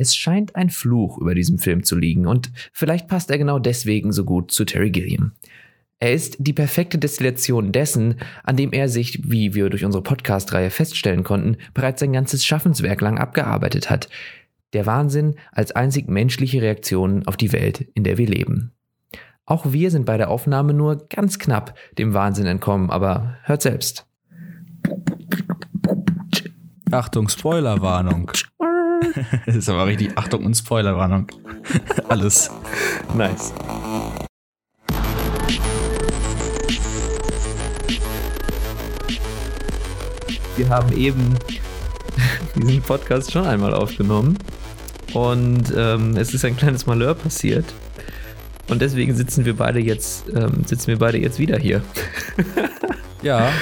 Es scheint ein Fluch über diesem Film zu liegen und vielleicht passt er genau deswegen so gut zu Terry Gilliam. Er ist die perfekte Destillation dessen, an dem er sich, wie wir durch unsere Podcast-Reihe feststellen konnten, bereits sein ganzes Schaffenswerk lang abgearbeitet hat. Der Wahnsinn als einzig menschliche Reaktion auf die Welt, in der wir leben. Auch wir sind bei der Aufnahme nur ganz knapp dem Wahnsinn entkommen, aber hört selbst. Achtung, Spoilerwarnung. Das ist aber richtig Achtung und Spoilerwarnung. Alles. Nice. Wir haben eben diesen Podcast schon einmal aufgenommen und ähm, es ist ein kleines Malheur passiert und deswegen sitzen wir beide jetzt ähm, sitzen wir beide jetzt wieder hier. ja.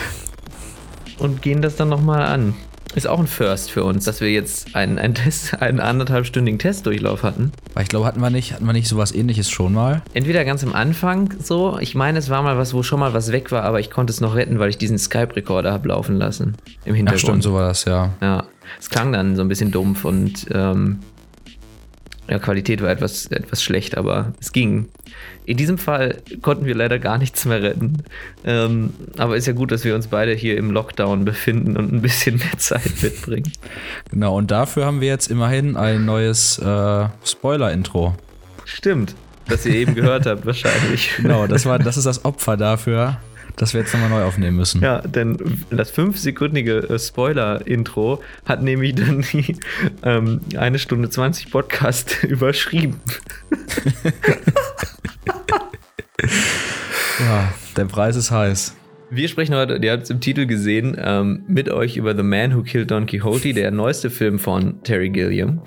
Und gehen das dann nochmal an. Ist auch ein First für uns, dass wir jetzt einen, einen, Test, einen anderthalbstündigen Testdurchlauf hatten. Weil ich glaube, hatten wir nicht, hatten wir nicht sowas ähnliches schon mal? Entweder ganz am Anfang so, ich meine, es war mal was, wo schon mal was weg war, aber ich konnte es noch retten, weil ich diesen Skype-Recorder habe laufen lassen. Im Hintergrund. Ach stimmt, so war das, ja. Ja. Es klang dann so ein bisschen dumpf und ähm, ja, Qualität war etwas, etwas schlecht, aber es ging. In diesem Fall konnten wir leider gar nichts mehr retten. Ähm, aber ist ja gut, dass wir uns beide hier im Lockdown befinden und ein bisschen mehr Zeit mitbringen. Genau, und dafür haben wir jetzt immerhin ein neues äh, Spoiler-Intro. Stimmt, das ihr eben gehört habt, wahrscheinlich. Genau, das, war, das ist das Opfer dafür, dass wir jetzt nochmal neu aufnehmen müssen. Ja, denn das fünfsekündige äh, Spoiler-Intro hat nämlich dann die ähm, eine Stunde 20 Podcast überschrieben. ja, der Preis ist heiß. Wir sprechen heute, ihr habt es im Titel gesehen, ähm, mit euch über The Man Who Killed Don Quixote, der neueste Film von Terry Gilliam.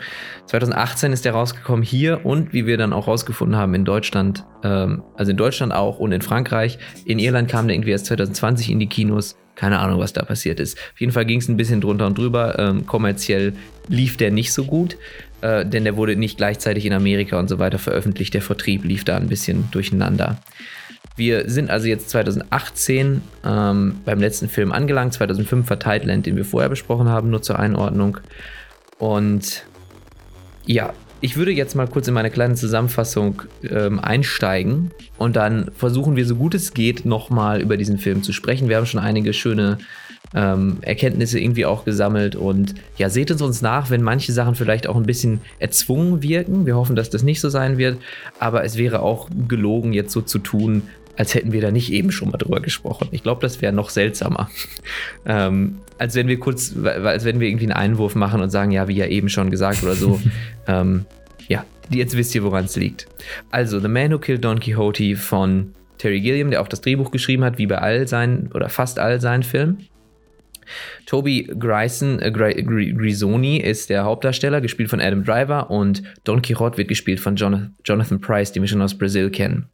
2018 ist der rausgekommen hier und wie wir dann auch rausgefunden haben in Deutschland, ähm, also in Deutschland auch und in Frankreich. In Irland kam der irgendwie erst 2020 in die Kinos. Keine Ahnung, was da passiert ist. Auf jeden Fall ging es ein bisschen drunter und drüber. Ähm, kommerziell lief der nicht so gut, äh, denn der wurde nicht gleichzeitig in Amerika und so weiter veröffentlicht. Der Vertrieb lief da ein bisschen durcheinander. Wir sind also jetzt 2018 ähm, beim letzten Film angelangt. 2005 war Tideland, den wir vorher besprochen haben, nur zur Einordnung. Und ja, ich würde jetzt mal kurz in meine kleine Zusammenfassung ähm, einsteigen und dann versuchen wir so gut es geht nochmal über diesen Film zu sprechen. Wir haben schon einige schöne ähm, Erkenntnisse irgendwie auch gesammelt und ja, seht es uns nach, wenn manche Sachen vielleicht auch ein bisschen erzwungen wirken. Wir hoffen, dass das nicht so sein wird, aber es wäre auch gelogen, jetzt so zu tun, als hätten wir da nicht eben schon mal drüber gesprochen. Ich glaube, das wäre noch seltsamer. ähm, als wenn wir kurz, als wenn wir irgendwie einen Einwurf machen und sagen, ja, wie ja eben schon gesagt oder so. ähm, ja, jetzt wisst ihr, woran es liegt. Also, The Man Who Killed Don Quixote von Terry Gilliam, der auch das Drehbuch geschrieben hat, wie bei all seinen oder fast all seinen Filmen. Toby Grison, äh, Grisoni ist der Hauptdarsteller, gespielt von Adam Driver, und Don Quixote wird gespielt von Jonathan Price, den wir schon aus Brasil kennen.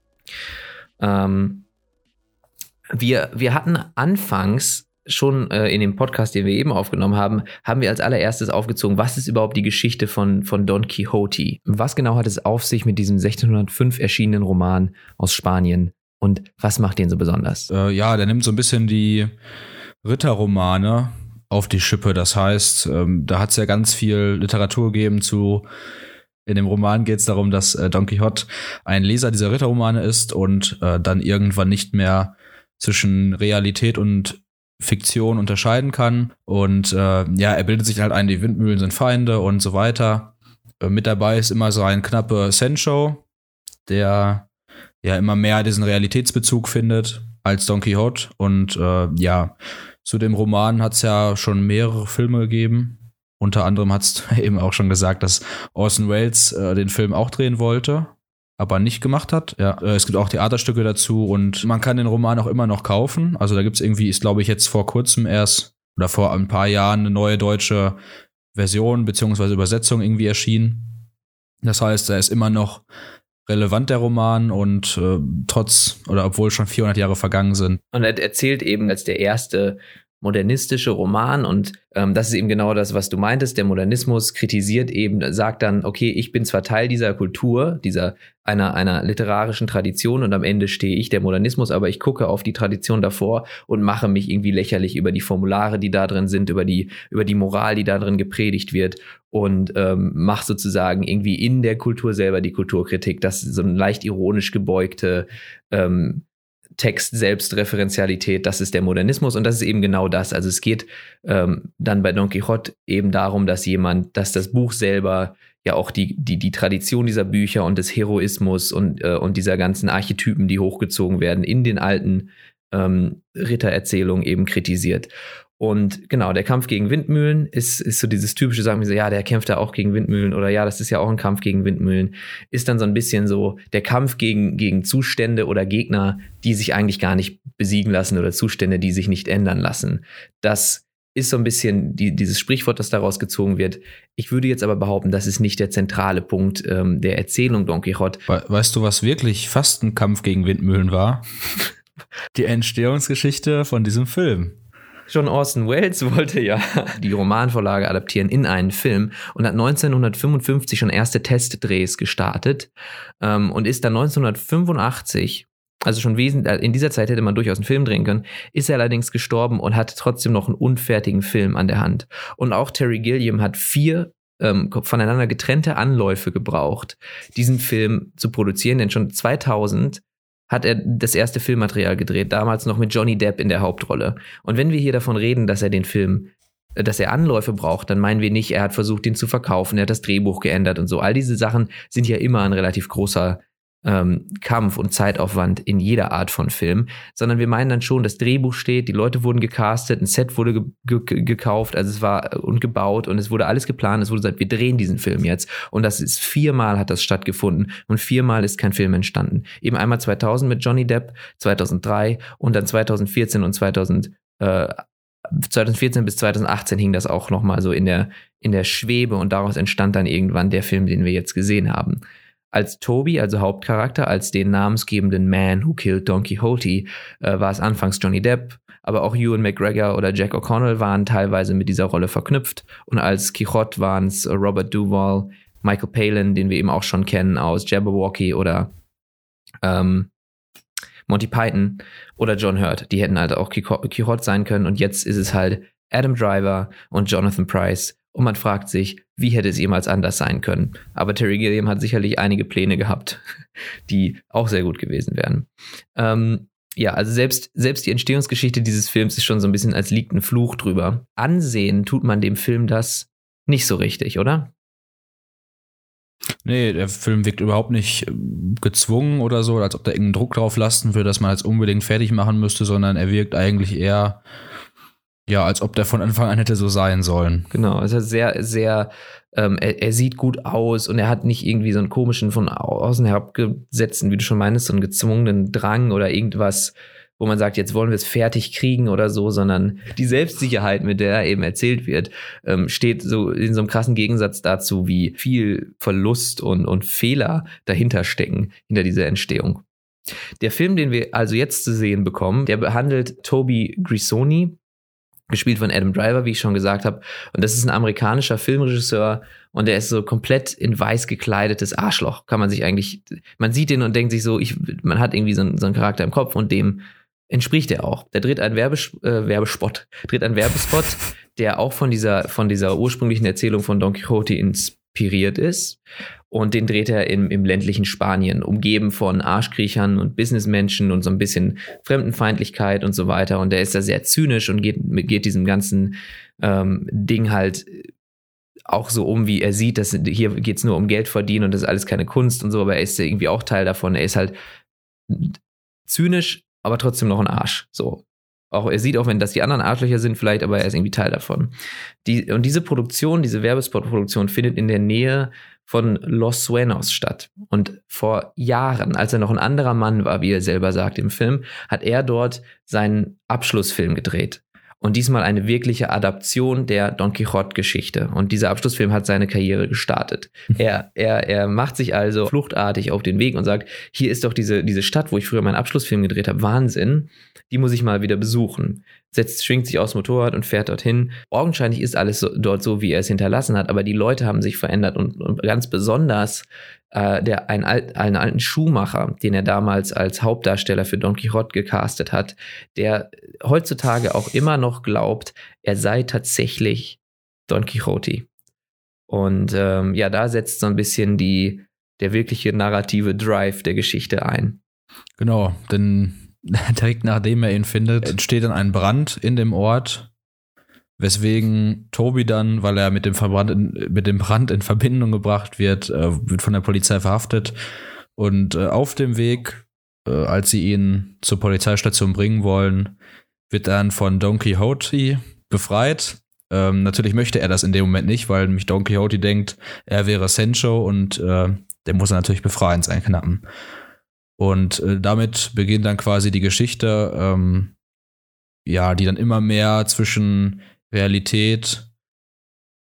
Ähm, wir, wir hatten anfangs schon äh, in dem Podcast, den wir eben aufgenommen haben, haben wir als allererstes aufgezogen, was ist überhaupt die Geschichte von, von Don Quixote? Was genau hat es auf sich mit diesem 1605 erschienenen Roman aus Spanien und was macht den so besonders? Äh, ja, der nimmt so ein bisschen die Ritterromane auf die Schippe. Das heißt, ähm, da hat es ja ganz viel Literatur gegeben zu in dem Roman geht es darum, dass äh, Don Quixote ein Leser dieser Ritterromane ist und äh, dann irgendwann nicht mehr zwischen Realität und Fiktion unterscheiden kann. Und äh, ja, er bildet sich halt ein, die Windmühlen sind Feinde und so weiter. Äh, mit dabei ist immer so ein knappe Sancho, der ja immer mehr diesen Realitätsbezug findet als Don Quixote. Und äh, ja, zu dem Roman hat es ja schon mehrere Filme gegeben. Unter anderem hat es eben auch schon gesagt, dass Orson Welles äh, den Film auch drehen wollte, aber nicht gemacht hat. Ja, äh, es gibt auch Theaterstücke dazu und man kann den Roman auch immer noch kaufen. Also da gibt es irgendwie, ist glaube ich jetzt vor kurzem erst oder vor ein paar Jahren eine neue deutsche Version beziehungsweise Übersetzung irgendwie erschienen. Das heißt, er ist immer noch relevant, der Roman, und äh, trotz oder obwohl schon 400 Jahre vergangen sind. Und er erzählt eben als der erste modernistische Roman und ähm, das ist eben genau das, was du meintest. Der Modernismus kritisiert eben, sagt dann, okay, ich bin zwar Teil dieser Kultur, dieser einer, einer literarischen Tradition und am Ende stehe ich der Modernismus, aber ich gucke auf die Tradition davor und mache mich irgendwie lächerlich über die Formulare, die da drin sind, über die, über die Moral, die da drin gepredigt wird und ähm, mache sozusagen irgendwie in der Kultur selber die Kulturkritik. Das ist so ein leicht ironisch gebeugte ähm, Text-Selbstreferenzialität, das ist der Modernismus und das ist eben genau das. Also es geht ähm, dann bei Don Quixote eben darum, dass jemand, dass das Buch selber ja auch die, die, die Tradition dieser Bücher und des Heroismus und, äh, und dieser ganzen Archetypen, die hochgezogen werden, in den alten ähm, Rittererzählungen eben kritisiert. Und genau, der Kampf gegen Windmühlen ist, ist so dieses typische Sagen, wie so, ja, der kämpft ja auch gegen Windmühlen oder ja, das ist ja auch ein Kampf gegen Windmühlen. Ist dann so ein bisschen so der Kampf gegen, gegen Zustände oder Gegner, die sich eigentlich gar nicht besiegen lassen oder Zustände, die sich nicht ändern lassen. Das ist so ein bisschen die, dieses Sprichwort, das daraus gezogen wird. Ich würde jetzt aber behaupten, das ist nicht der zentrale Punkt ähm, der Erzählung Don Quixote. Weißt du, was wirklich fast ein Kampf gegen Windmühlen war? die Entstehungsgeschichte von diesem Film. John Orson Welles wollte ja die Romanvorlage adaptieren in einen Film und hat 1955 schon erste Testdrehs gestartet ähm, und ist dann 1985 also schon wesentlich, äh, in dieser Zeit hätte man durchaus einen Film drehen können, ist er allerdings gestorben und hat trotzdem noch einen unfertigen Film an der Hand. Und auch Terry Gilliam hat vier ähm, voneinander getrennte Anläufe gebraucht, diesen Film zu produzieren, denn schon 2000 hat er das erste Filmmaterial gedreht, damals noch mit Johnny Depp in der Hauptrolle. Und wenn wir hier davon reden, dass er den Film, äh, dass er Anläufe braucht, dann meinen wir nicht, er hat versucht, ihn zu verkaufen, er hat das Drehbuch geändert und so. All diese Sachen sind ja immer ein relativ großer ähm, Kampf und Zeitaufwand in jeder Art von Film, sondern wir meinen dann schon, das Drehbuch steht, die Leute wurden gecastet, ein Set wurde ge ge gekauft, also es war äh, und gebaut und es wurde alles geplant, es wurde gesagt, wir drehen diesen Film jetzt und das ist viermal hat das stattgefunden und viermal ist kein Film entstanden. Eben einmal 2000 mit Johnny Depp, 2003 und dann 2014 und 2000 äh, 2014 bis 2018 hing das auch noch mal so in der in der Schwebe und daraus entstand dann irgendwann der Film, den wir jetzt gesehen haben als Toby, also Hauptcharakter, als den namensgebenden Man Who Killed Don Quixote, äh, war es anfangs Johnny Depp, aber auch Ewan McGregor oder Jack O'Connell waren teilweise mit dieser Rolle verknüpft. Und als Quixote waren es Robert Duvall, Michael Palin, den wir eben auch schon kennen aus Jabberwocky oder ähm, Monty Python oder John Hurt. Die hätten halt auch Quixote sein können. Und jetzt ist es halt Adam Driver und Jonathan Price und man fragt sich, wie hätte es jemals anders sein können? Aber Terry Gilliam hat sicherlich einige Pläne gehabt, die auch sehr gut gewesen wären. Ähm, ja, also selbst, selbst die Entstehungsgeschichte dieses Films ist schon so ein bisschen als liegt ein Fluch drüber. Ansehen tut man dem Film das nicht so richtig, oder? Nee, der Film wirkt überhaupt nicht äh, gezwungen oder so, als ob da irgendeinen Druck drauf lasten würde, dass man es unbedingt fertig machen müsste, sondern er wirkt eigentlich eher ja, als ob der von Anfang an hätte so sein sollen. Genau, ist sehr, sehr, ähm, er, er, sieht gut aus und er hat nicht irgendwie so einen komischen, von außen herabgesetzten, wie du schon meinst, so einen gezwungenen Drang oder irgendwas, wo man sagt, jetzt wollen wir es fertig kriegen oder so, sondern die Selbstsicherheit, mit der er eben erzählt wird, ähm, steht so in so einem krassen Gegensatz dazu, wie viel Verlust und, und Fehler dahinter stecken, hinter dieser Entstehung. Der Film, den wir also jetzt zu sehen bekommen, der behandelt Toby Grisoni, gespielt von Adam Driver, wie ich schon gesagt habe. Und das ist ein amerikanischer Filmregisseur und der ist so komplett in weiß gekleidetes Arschloch. Kann man sich eigentlich, man sieht ihn und denkt sich so, ich, man hat irgendwie so einen, so einen Charakter im Kopf und dem entspricht er auch. Der dreht einen Werbes äh, Werbespot, dreht einen Werbespot, der auch von dieser, von dieser ursprünglichen Erzählung von Don Quixote inspiriert ist. Und den dreht er im, im ländlichen Spanien, umgeben von Arschkriechern und Businessmenschen und so ein bisschen Fremdenfeindlichkeit und so weiter. Und der ist da sehr zynisch und geht, geht diesem ganzen ähm, Ding halt auch so um, wie er sieht, dass hier geht es nur um Geld verdienen und das ist alles keine Kunst und so, aber er ist irgendwie auch Teil davon. Er ist halt zynisch, aber trotzdem noch ein Arsch. So. Auch er sieht auch, wenn das die anderen Arschlöcher sind, vielleicht, aber er ist irgendwie Teil davon. Die, und diese Produktion, diese Werbespot-Produktion findet in der Nähe von Los Suenos statt. Und vor Jahren, als er noch ein anderer Mann war, wie er selber sagt im Film, hat er dort seinen Abschlussfilm gedreht. Und diesmal eine wirkliche Adaption der Don Quixote-Geschichte. Und dieser Abschlussfilm hat seine Karriere gestartet. er, er, er macht sich also fluchtartig auf den Weg und sagt, hier ist doch diese, diese Stadt, wo ich früher meinen Abschlussfilm gedreht habe, Wahnsinn. Die muss ich mal wieder besuchen. Setzt, schwingt sich aufs Motorrad und fährt dorthin. Augenscheinlich ist alles so, dort so, wie er es hinterlassen hat, aber die Leute haben sich verändert und, und ganz besonders äh, der, ein alt, einen alten Schuhmacher, den er damals als Hauptdarsteller für Don Quixote gecastet hat, der heutzutage auch immer noch glaubt, er sei tatsächlich Don Quixote. Und ähm, ja, da setzt so ein bisschen die, der wirkliche narrative Drive der Geschichte ein. Genau, denn direkt nachdem er ihn findet, entsteht dann ein Brand in dem Ort Weswegen Tobi dann, weil er mit dem, Verbrand in, mit dem Brand in Verbindung gebracht wird, äh, wird von der Polizei verhaftet. Und äh, auf dem Weg, äh, als sie ihn zur Polizeistation bringen wollen, wird dann von Don Quixote befreit. Ähm, natürlich möchte er das in dem Moment nicht, weil nämlich Don Quixote denkt, er wäre Sancho und äh, der muss er natürlich befreien, sein Knappen. Und äh, damit beginnt dann quasi die Geschichte, ähm, ja, die dann immer mehr zwischen Realität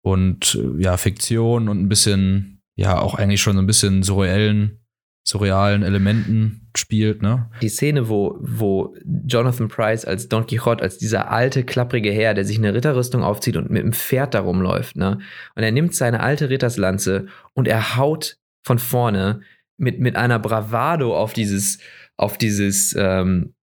und äh, ja, Fiktion und ein bisschen, ja, auch eigentlich schon so ein bisschen surreellen, surrealen Elementen spielt, ne? Die Szene, wo, wo Jonathan Price als Don Quixote, als dieser alte, klapprige Herr, der sich eine Ritterrüstung aufzieht und mit dem Pferd da rumläuft, ne? Und er nimmt seine alte Ritterslanze und er haut von vorne mit, mit einer Bravado auf dieses, auf dieses, ähm,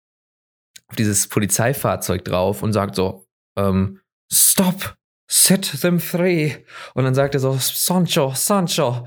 auf dieses Polizeifahrzeug drauf und sagt so, ähm, Stop, set them free. Und dann sagt er so, Sancho, Sancho.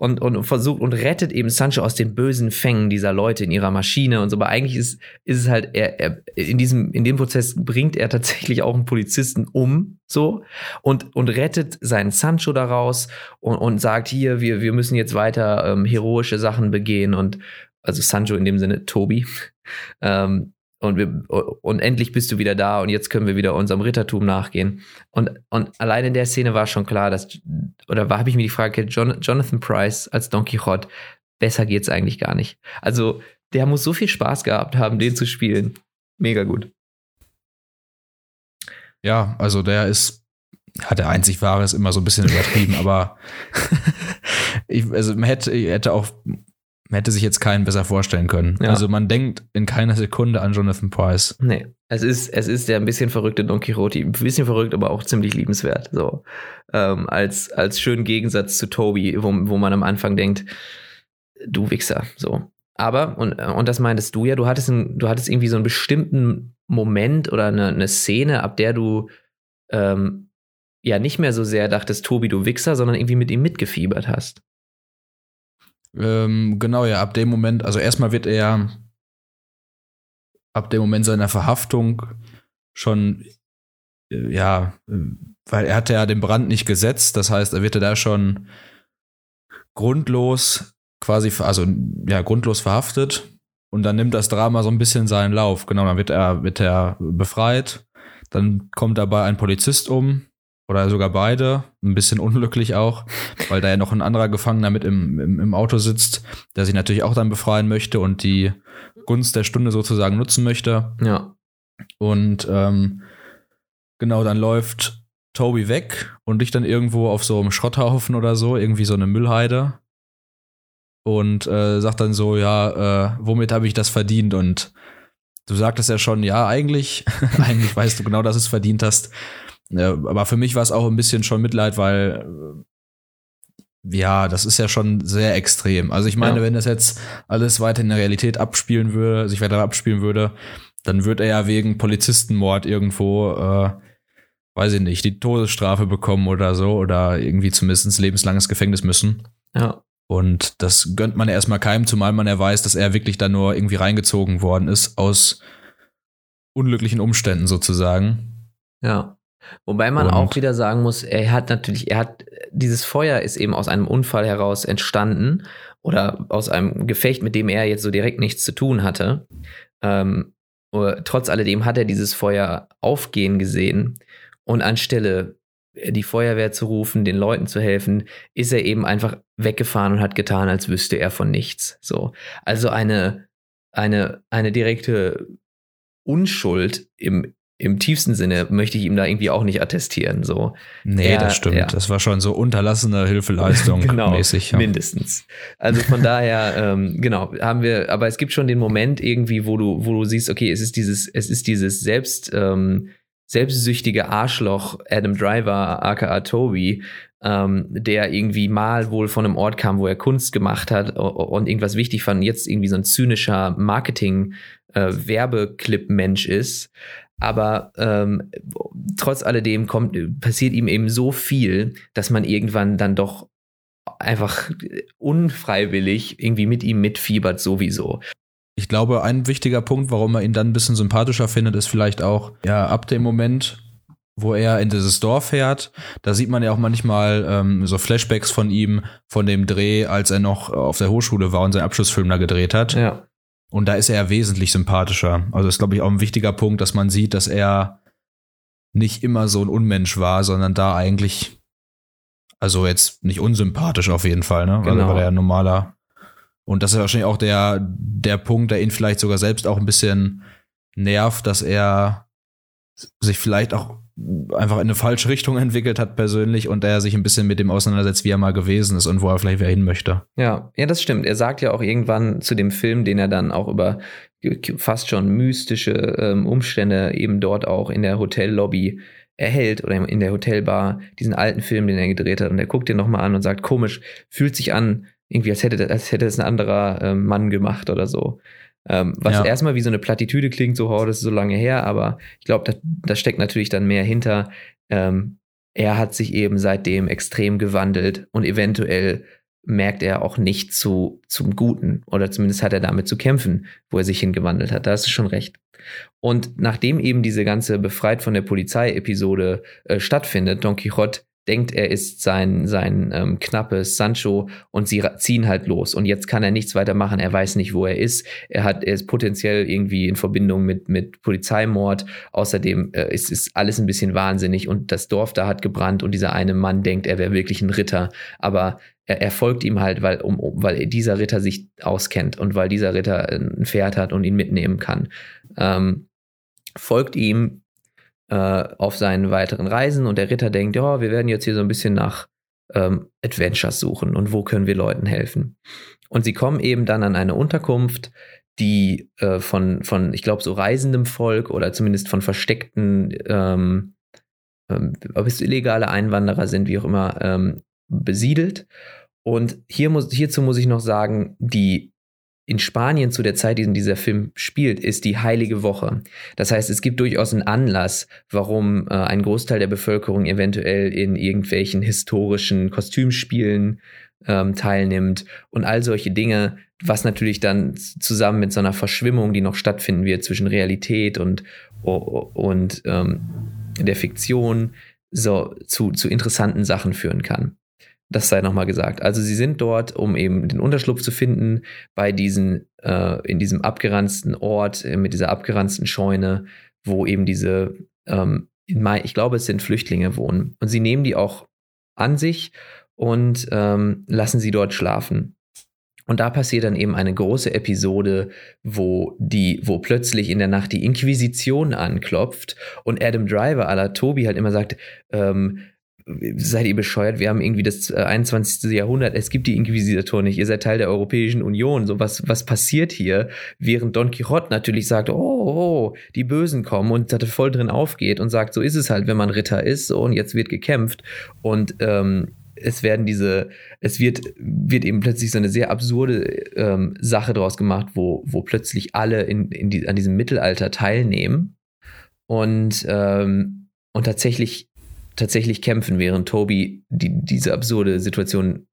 Und, und versucht und rettet eben Sancho aus den bösen Fängen dieser Leute in ihrer Maschine und so. Aber eigentlich ist, ist es halt, er, er, in diesem, in dem Prozess bringt er tatsächlich auch einen Polizisten um, so, und, und rettet seinen Sancho daraus und, und sagt hier, wir, wir müssen jetzt weiter ähm, heroische Sachen begehen und, also Sancho in dem Sinne Tobi, ähm, und, wir, und endlich bist du wieder da und jetzt können wir wieder unserem Rittertum nachgehen. Und, und allein in der Szene war schon klar, dass, oder habe ich mir die Frage John, Jonathan Price als Don Quixote, besser geht's eigentlich gar nicht. Also, der muss so viel Spaß gehabt haben, den zu spielen. Mega gut. Ja, also der ist, hat der einzig wahre ist immer so ein bisschen übertrieben, aber ich, also man hätte, hätte auch man hätte sich jetzt keinen besser vorstellen können. Ja. Also man denkt in keiner Sekunde an Jonathan Price. Nee, es ist, es ist der ein bisschen verrückte Don Quixote. Ein bisschen verrückt, aber auch ziemlich liebenswert. So. Ähm, als, als schönen Gegensatz zu Toby, wo, wo man am Anfang denkt, du Wichser. So. Aber, und, und das meintest du ja, du hattest, ein, du hattest irgendwie so einen bestimmten Moment oder eine, eine Szene, ab der du ähm, ja nicht mehr so sehr dachtest, Tobi, du Wichser, sondern irgendwie mit ihm mitgefiebert hast. Ähm, genau, ja, ab dem Moment, also erstmal wird er ab dem Moment seiner Verhaftung schon, äh, ja, weil er hatte ja den Brand nicht gesetzt, das heißt, er wird da schon grundlos quasi, also ja, grundlos verhaftet. Und dann nimmt das Drama so ein bisschen seinen Lauf. Genau, dann wird er, wird er befreit, dann kommt dabei ein Polizist um, oder sogar beide. Ein bisschen unglücklich auch, weil da ja noch ein anderer Gefangener mit im, im, im, Auto sitzt, der sich natürlich auch dann befreien möchte und die Gunst der Stunde sozusagen nutzen möchte. Ja. Und ähm, genau, dann läuft Toby weg und dich dann irgendwo auf so einem Schrotthaufen oder so, irgendwie so eine Müllheide. Und äh, sagt dann so, ja, äh, womit habe ich das verdient? Und du sagtest ja schon, ja, eigentlich, eigentlich weißt du genau, dass du es verdient hast. Ja, aber für mich war es auch ein bisschen schon Mitleid, weil äh, ja, das ist ja schon sehr extrem. Also ich meine, ja. wenn das jetzt alles weiter in der Realität abspielen würde, sich weiter abspielen würde, dann würde er ja wegen Polizistenmord irgendwo, äh, weiß ich nicht, die Todesstrafe bekommen oder so oder irgendwie zumindest lebenslanges Gefängnis müssen. Ja. Und das gönnt man ja erstmal keinem, zumal man ja weiß, dass er wirklich da nur irgendwie reingezogen worden ist aus unglücklichen Umständen sozusagen. Ja. Wobei man und auch wieder sagen muss, er hat natürlich, er hat, dieses Feuer ist eben aus einem Unfall heraus entstanden oder aus einem Gefecht, mit dem er jetzt so direkt nichts zu tun hatte. Ähm, trotz alledem hat er dieses Feuer aufgehen gesehen und anstelle die Feuerwehr zu rufen, den Leuten zu helfen, ist er eben einfach weggefahren und hat getan, als wüsste er von nichts. So. Also eine, eine, eine direkte Unschuld im, im tiefsten Sinne möchte ich ihm da irgendwie auch nicht attestieren. So. Nee, er, das stimmt. Er, das war schon so unterlassene Hilfeleistung genau, mäßig. Ja. Mindestens. Also von daher, ähm, genau, haben wir, aber es gibt schon den Moment irgendwie, wo du, wo du siehst, okay, es ist dieses, es ist dieses selbst, ähm, selbstsüchtige Arschloch Adam Driver, aka Toby, ähm, der irgendwie mal wohl von einem Ort kam, wo er Kunst gemacht hat und irgendwas wichtig fand, jetzt irgendwie so ein zynischer Marketing-Werbeclip-Mensch äh, ist. Aber ähm, trotz alledem kommt, passiert ihm eben so viel, dass man irgendwann dann doch einfach unfreiwillig irgendwie mit ihm mitfiebert sowieso. Ich glaube, ein wichtiger Punkt, warum man ihn dann ein bisschen sympathischer findet, ist vielleicht auch, ja, ab dem Moment, wo er in dieses Dorf fährt. Da sieht man ja auch manchmal ähm, so Flashbacks von ihm, von dem Dreh, als er noch auf der Hochschule war und seinen Abschlussfilm da gedreht hat. Ja. Und da ist er wesentlich sympathischer. Also ist, glaube ich, auch ein wichtiger Punkt, dass man sieht, dass er nicht immer so ein Unmensch war, sondern da eigentlich, also jetzt nicht unsympathisch auf jeden Fall, ne? Genau. Also war der ja normaler. Und das ist wahrscheinlich auch der, der Punkt, der ihn vielleicht sogar selbst auch ein bisschen nervt, dass er sich vielleicht auch einfach in eine falsche Richtung entwickelt hat persönlich und er sich ein bisschen mit dem auseinandersetzt, wie er mal gewesen ist und wo er vielleicht wieder hin möchte. Ja, ja, das stimmt. Er sagt ja auch irgendwann zu dem Film, den er dann auch über fast schon mystische ähm, Umstände eben dort auch in der Hotellobby erhält oder in der Hotelbar diesen alten Film, den er gedreht hat und er guckt den nochmal an und sagt, komisch, fühlt sich an, irgendwie als hätte, als hätte es ein anderer äh, Mann gemacht oder so. Ähm, was ja. erstmal wie so eine Plattitüde klingt, so, oh, das ist so lange her, aber ich glaube, da, da, steckt natürlich dann mehr hinter. Ähm, er hat sich eben seitdem extrem gewandelt und eventuell merkt er auch nicht zu, zum Guten oder zumindest hat er damit zu kämpfen, wo er sich hingewandelt hat. Da hast du schon recht. Und nachdem eben diese ganze Befreit von der Polizei-Episode äh, stattfindet, Don Quixote denkt, er ist sein, sein ähm, knappes Sancho und sie ziehen halt los. Und jetzt kann er nichts weiter machen. Er weiß nicht, wo er ist. Er hat, er ist potenziell irgendwie in Verbindung mit, mit Polizeimord. Außerdem äh, ist, ist alles ein bisschen wahnsinnig und das Dorf da hat gebrannt und dieser eine Mann denkt, er wäre wirklich ein Ritter. Aber er, er folgt ihm halt, weil, um, weil dieser Ritter sich auskennt und weil dieser Ritter ein Pferd hat und ihn mitnehmen kann. Ähm, folgt ihm äh, auf seinen weiteren Reisen und der Ritter denkt, ja, wir werden jetzt hier so ein bisschen nach ähm, Adventures suchen und wo können wir Leuten helfen. Und sie kommen eben dann an eine Unterkunft, die äh, von, von, ich glaube, so reisendem Volk oder zumindest von versteckten, ähm, ähm, ob es illegale Einwanderer sind, wie auch immer, ähm, besiedelt. Und hier muss, hierzu muss ich noch sagen, die in Spanien zu der Zeit, in dieser Film spielt, ist die Heilige Woche. Das heißt, es gibt durchaus einen Anlass, warum äh, ein Großteil der Bevölkerung eventuell in irgendwelchen historischen Kostümspielen ähm, teilnimmt und all solche Dinge, was natürlich dann zusammen mit so einer Verschwimmung, die noch stattfinden wird zwischen Realität und, und ähm, der Fiktion, so zu, zu interessanten Sachen führen kann. Das sei nochmal gesagt. Also sie sind dort, um eben den Unterschlupf zu finden, bei diesen, äh, in diesem abgeranzten Ort, äh, mit dieser abgeranzten Scheune, wo eben diese, ähm, ich glaube, es sind Flüchtlinge wohnen. Und sie nehmen die auch an sich und ähm, lassen sie dort schlafen. Und da passiert dann eben eine große Episode, wo die, wo plötzlich in der Nacht die Inquisition anklopft und Adam Driver à la Tobi halt immer sagt, ähm, seid ihr bescheuert? Wir haben irgendwie das 21. Äh, Jahrhundert. Es gibt die Inquisitoren nicht. Ihr seid Teil der Europäischen Union. So was, was passiert hier? Während Don Quixote natürlich sagt, oh, oh, die Bösen kommen und da voll drin aufgeht und sagt, so ist es halt, wenn man Ritter ist. So, und jetzt wird gekämpft. Und, ähm, es werden diese, es wird, wird eben plötzlich so eine sehr absurde ähm, Sache draus gemacht, wo, wo plötzlich alle in, in die, an diesem Mittelalter teilnehmen und, ähm, und tatsächlich tatsächlich kämpfen, während Toby die, diese absurde Situation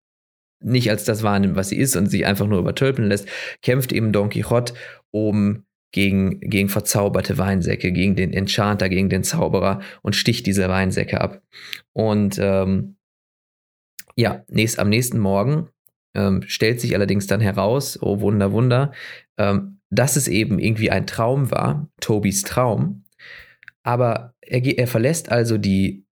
nicht als das wahrnimmt, was sie ist und sich einfach nur übertölpeln lässt, kämpft eben Don Quixote oben gegen, gegen verzauberte Weinsäcke, gegen den Enchanter, gegen den Zauberer und sticht diese Weinsäcke ab. Und ähm, ja, nächst, am nächsten Morgen ähm, stellt sich allerdings dann heraus, oh Wunder, Wunder, ähm, dass es eben irgendwie ein Traum war, Tobys Traum. Aber er, er verlässt also die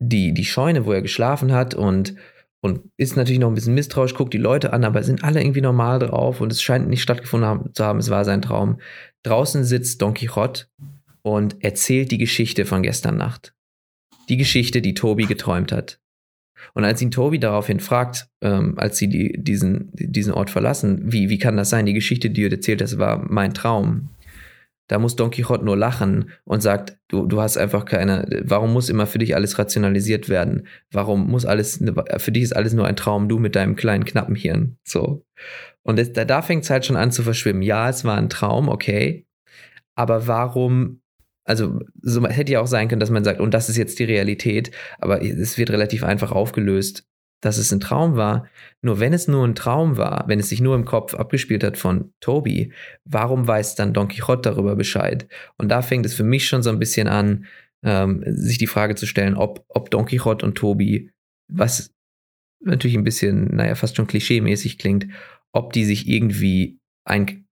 die, die Scheune, wo er geschlafen hat und, und ist natürlich noch ein bisschen misstrauisch, guckt die Leute an, aber sind alle irgendwie normal drauf und es scheint nicht stattgefunden haben, zu haben, es war sein Traum. Draußen sitzt Don Quixote und erzählt die Geschichte von gestern Nacht. Die Geschichte, die Tobi geträumt hat. Und als ihn Tobi daraufhin fragt, ähm, als sie die, diesen, diesen Ort verlassen, wie, wie kann das sein? Die Geschichte, die du erzählt hast, war mein Traum. Da muss Don Quixote nur lachen und sagt, du, du hast einfach keine, warum muss immer für dich alles rationalisiert werden? Warum muss alles, für dich ist alles nur ein Traum, du mit deinem kleinen knappen Hirn. So. Und das, da, da fängt es halt schon an zu verschwimmen. Ja, es war ein Traum, okay. Aber warum also so hätte ja auch sein können, dass man sagt, und das ist jetzt die Realität, aber es wird relativ einfach aufgelöst, dass es ein Traum war. Nur wenn es nur ein Traum war, wenn es sich nur im Kopf abgespielt hat von Toby, warum weiß dann Don Quixote darüber Bescheid? Und da fängt es für mich schon so ein bisschen an, ähm, sich die Frage zu stellen, ob, ob Don Quixote und Toby, was natürlich ein bisschen, naja, fast schon klischee-mäßig klingt, ob die sich irgendwie ein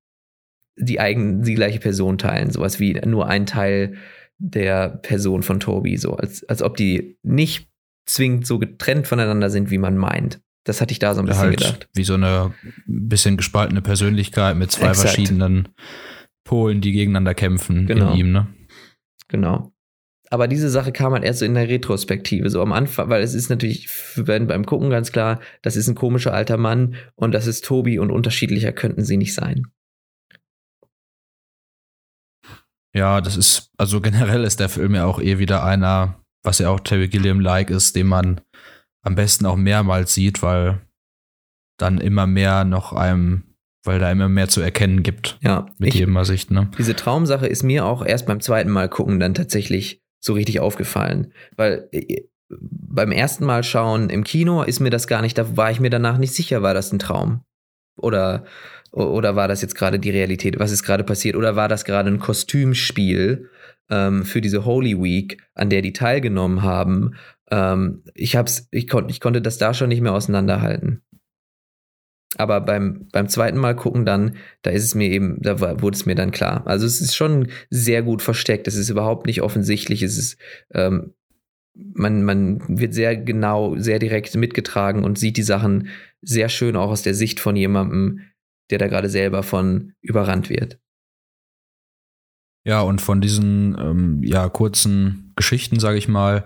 die eigen, die gleiche Person teilen. Sowas wie nur ein Teil der Person von Toby, so als, als ob die nicht zwingend so getrennt voneinander sind, wie man meint. Das hatte ich da so ein bisschen halt gedacht. Wie so eine bisschen gespaltene Persönlichkeit mit zwei Exakt. verschiedenen Polen, die gegeneinander kämpfen genau. in ihm, ne? Genau. Aber diese Sache kam halt erst so in der Retrospektive, so am Anfang, weil es ist natürlich beim Gucken ganz klar, das ist ein komischer alter Mann und das ist Tobi und unterschiedlicher könnten sie nicht sein. Ja, das ist, also generell ist der Film ja auch eh wieder einer, was ja auch Terry Gilliam-like ist, den man am besten auch mehrmals sieht, weil dann immer mehr noch einem, weil da immer mehr zu erkennen gibt. Ja. Mit ich, jedem Sicht, ne? Diese Traumsache ist mir auch erst beim zweiten Mal gucken dann tatsächlich so richtig aufgefallen. Weil äh, beim ersten Mal schauen im Kino ist mir das gar nicht, da war ich mir danach nicht sicher, war das ein Traum? Oder oder war das jetzt gerade die Realität? Was ist gerade passiert? Oder war das gerade ein Kostümspiel ähm, für diese Holy Week, an der die teilgenommen haben? Ähm, ich, hab's, ich, kon, ich konnte das da schon nicht mehr auseinanderhalten. Aber beim, beim zweiten Mal gucken dann, da ist es mir eben, da war, wurde es mir dann klar. Also es ist schon sehr gut versteckt. Es ist überhaupt nicht offensichtlich. Es ist, ähm, man, man wird sehr genau, sehr direkt mitgetragen und sieht die Sachen sehr schön auch aus der Sicht von jemandem, der da gerade selber von überrannt wird. Ja, und von diesen ähm, ja, kurzen Geschichten, sage ich mal,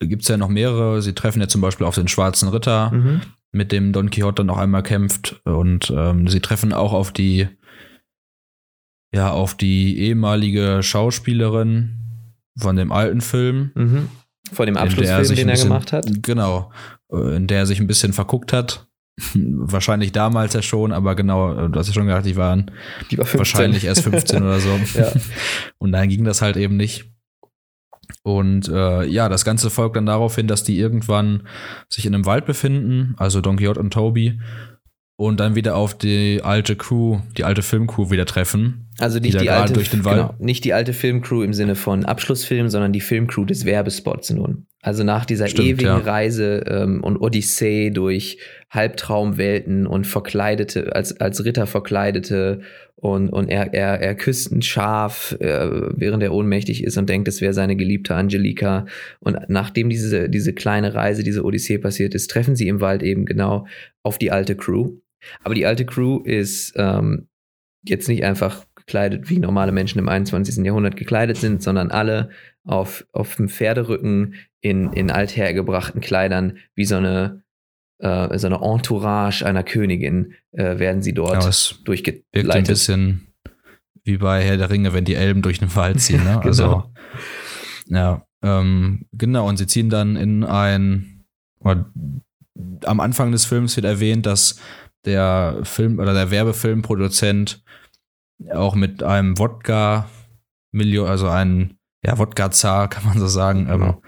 gibt es ja noch mehrere. Sie treffen ja zum Beispiel auf den Schwarzen Ritter, mhm. mit dem Don Quixote noch einmal kämpft. Und ähm, sie treffen auch auf die, ja, auf die ehemalige Schauspielerin von dem alten Film. Mhm. Von dem Abschlussfilm, den er bisschen, gemacht hat. Genau, äh, in der er sich ein bisschen verguckt hat. Wahrscheinlich damals ja schon, aber genau, du hast ja schon gedacht, die waren die war wahrscheinlich erst 15 oder so. Ja. Und dann ging das halt eben nicht. Und äh, ja, das Ganze folgt dann darauf hin, dass die irgendwann sich in einem Wald befinden, also Don Quixote und Toby, und dann wieder auf die alte Crew, die alte Filmcrew wieder treffen. Also nicht die, die alte, durch den Wald. Genau, nicht die alte Filmcrew im Sinne von Abschlussfilm, sondern die Filmcrew des Werbespots nun. Also nach dieser Stimmt, ewigen ja. Reise ähm, und Odyssee durch Halbtraumwelten und verkleidete, als, als Ritter verkleidete und, und er, er, er küsst ein Schaf, äh, während er ohnmächtig ist und denkt, es wäre seine geliebte Angelika. Und nachdem diese, diese kleine Reise, diese Odyssee passiert ist, treffen sie im Wald eben genau auf die alte Crew. Aber die alte Crew ist ähm, jetzt nicht einfach gekleidet, wie normale Menschen im 21. Jahrhundert gekleidet sind, sondern alle auf, auf dem Pferderücken in, in althergebrachten Kleidern, wie so eine, äh, so eine Entourage einer Königin, äh, werden sie dort ja, durchgeleitet. Wirkt ein bisschen wie bei Herr der Ringe, wenn die Elben durch den Wald ziehen. Ne? genau. Also, ja, ähm, genau. Und sie ziehen dann in ein. Am Anfang des Films wird erwähnt, dass der Film oder der Werbefilmproduzent auch mit einem Wodka Million, also ein ja, Wodka-Zar, kann man so sagen, genau.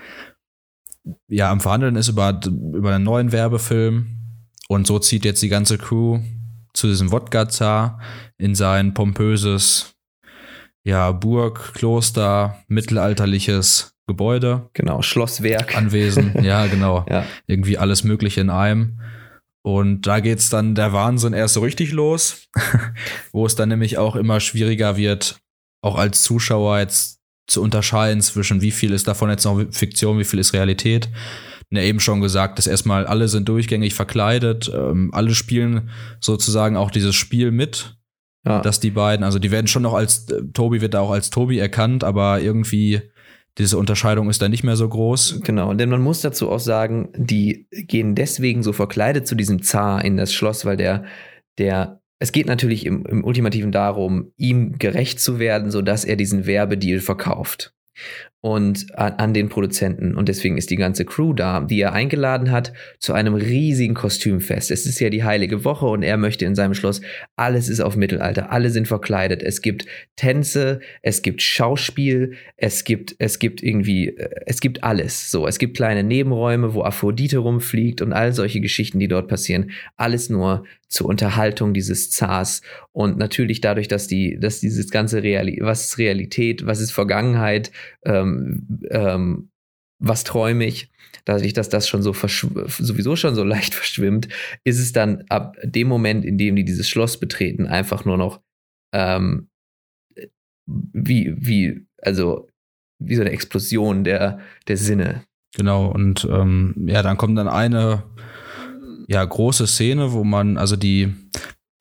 ähm, ja, am Verhandeln ist über, über einen neuen Werbefilm und so zieht jetzt die ganze Crew zu diesem Wodka-Zar in sein pompöses, ja, Burg, Kloster, mittelalterliches Gebäude. Genau, Schlosswerk. Anwesen, ja, genau. ja. Irgendwie alles Mögliche in einem. Und da geht's dann der Wahnsinn erst so richtig los, wo es dann nämlich auch immer schwieriger wird, auch als Zuschauer jetzt zu unterscheiden zwischen wie viel ist davon jetzt noch Fiktion, wie viel ist Realität. Ja, eben schon gesagt, dass erstmal alle sind durchgängig verkleidet, ähm, alle spielen sozusagen auch dieses Spiel mit. ja. dass die beiden, also die werden schon noch als, Tobi wird da auch als Tobi erkannt, aber irgendwie diese Unterscheidung ist da nicht mehr so groß. Genau, denn man muss dazu auch sagen, die gehen deswegen so verkleidet zu diesem Zar in das Schloss, weil der, der, es geht natürlich im, im Ultimativen darum, ihm gerecht zu werden, sodass er diesen Werbedeal verkauft und an, an, den Produzenten. Und deswegen ist die ganze Crew da, die er eingeladen hat, zu einem riesigen Kostümfest. Es ist ja die heilige Woche und er möchte in seinem Schloss, alles ist auf Mittelalter, alle sind verkleidet. Es gibt Tänze, es gibt Schauspiel, es gibt, es gibt irgendwie, äh, es gibt alles. So, es gibt kleine Nebenräume, wo Aphrodite rumfliegt und all solche Geschichten, die dort passieren. Alles nur zur Unterhaltung dieses Zars. Und natürlich dadurch, dass die, dass dieses ganze Reali was ist Realität, was ist Vergangenheit, ähm, ähm, was träume ich, dadurch, dass das schon so sowieso schon so leicht verschwimmt, ist es dann ab dem Moment, in dem die dieses Schloss betreten, einfach nur noch ähm, wie, wie, also wie so eine Explosion der, der Sinne. Genau, und ähm, ja, dann kommt dann eine ja, große Szene, wo man, also die,